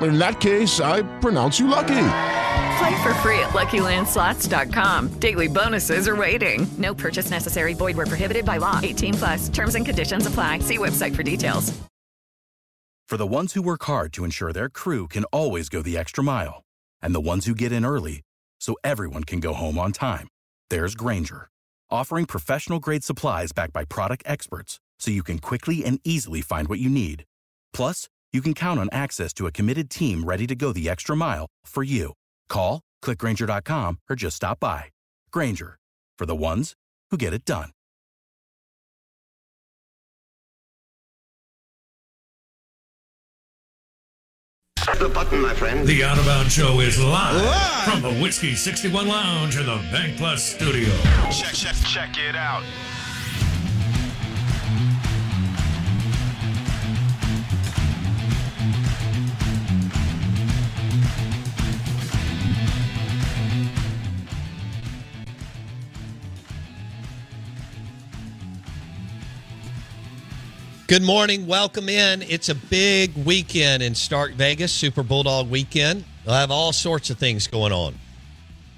In that case, I pronounce you lucky. Play for free at LuckyLandSlots.com. Daily bonuses are waiting. No purchase necessary. Void where prohibited by law. 18 plus. Terms and conditions apply. See website for details. For the ones who work hard to ensure their crew can always go the extra mile, and the ones who get in early so everyone can go home on time, there's Grainger, offering professional grade supplies backed by product experts so you can quickly and easily find what you need. Plus, you can count on access to a committed team ready to go the extra mile for you. Call, click grainger.com, or just stop by. Grainger, for the ones who get it done. The button, my friend. The Out of Bounds Show is live, from the Whiskey 61 Lounge in the BankPlus studio. Check, check, check it out. Good morning. Welcome in. It's a big weekend in Stark Vegas, Super Bulldog weekend. We'll have all sorts of things going on.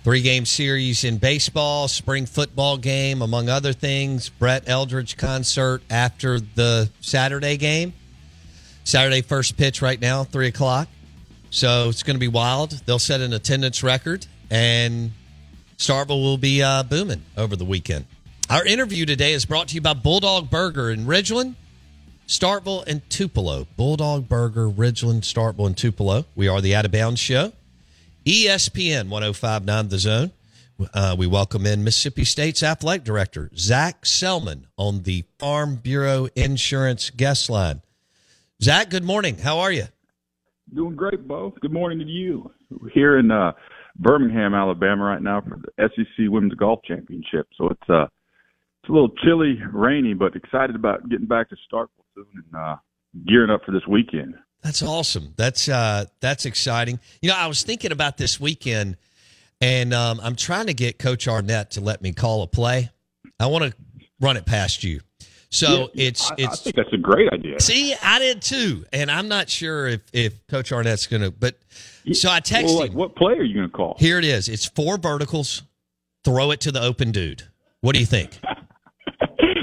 Three game series in baseball, spring football game, among other things. Brett Eldredge concert after the Saturday game. Saturday first pitch right now, three o'clock. So it's going to be wild. They'll set an attendance record, and Starkville will be uh, booming over the weekend. Our interview today is brought to you by Bulldog Burger in Ridgeland. Starkville and Tupelo. Bulldog Burger, Ridgeland, Starkville, and Tupelo. We are the Out of Bounds Show. ESPN 1059 The Zone. Uh, we welcome in Mississippi State's Athletic Director, Zac Selmon, on the Farm Bureau Insurance guest line. Zac, good morning. How are you? Doing great, Bo. Good morning to you. We're here in uh, Birmingham, Alabama, right now for the SEC Women's Golf Championship. So it's uh, it's a little chilly, rainy, but excited about getting back to Starkville soon and uh, gearing up for this weekend. That's awesome. That's uh, that's exciting. You know, I was thinking about this weekend, and um, I'm trying to get Coach Arnett to let me call a play. I want to run it past you. So Yeah, it's I, it's. I think that's a great idea. See, I did too, and I'm not sure if if Coach Arnett's going to. But so I texted Well, like, him. what play are you going to call? Here it is. It's four verticals. Throw it to the open dude. What do you think?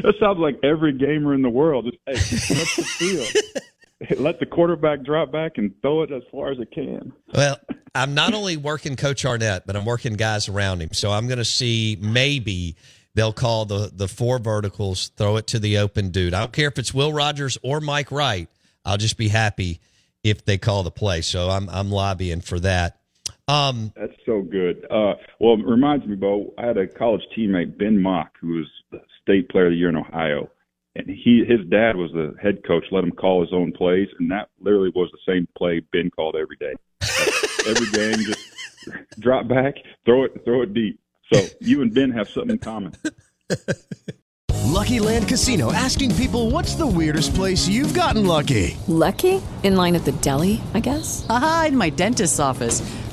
that sounds like every gamer in the world. Just hey, let the field, let the quarterback drop back and throw it as far as it can. Well, I'm not only working Coach Arnett, but I'm working guys around him. So I'm going to see maybe they'll call the the four verticals, throw it to the open dude. I don't care if it's Will Rogers or Mike Wright. I'll just be happy if they call the play. So I'm I'm lobbying for that. Um, That's so good. Uh, well, it reminds me, Bo. I had a college teammate, Ben Mock, who was the state player of the year in Ohio, and he his dad was the head coach. Let him call his own plays, and that literally was the same play Ben called every day. every game, just drop back, throw it, throw it deep. So you and Ben have something in common. Lucky Land Casino asking people what's the weirdest place you've gotten lucky? Lucky? In line at the deli, I guess? Aha, in my dentist's office.